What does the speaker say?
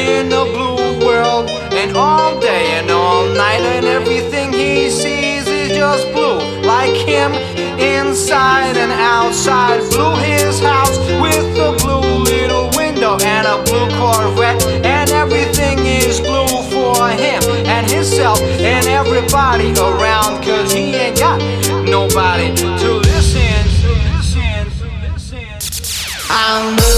in the blue world and all day and all night and everything he sees is just blue like him inside and outside. Blue his house with a blue little window and a blue corvette and everything is blue for him and himself and everybody around cause he ain't got nobody to listen to listen to listen. I'm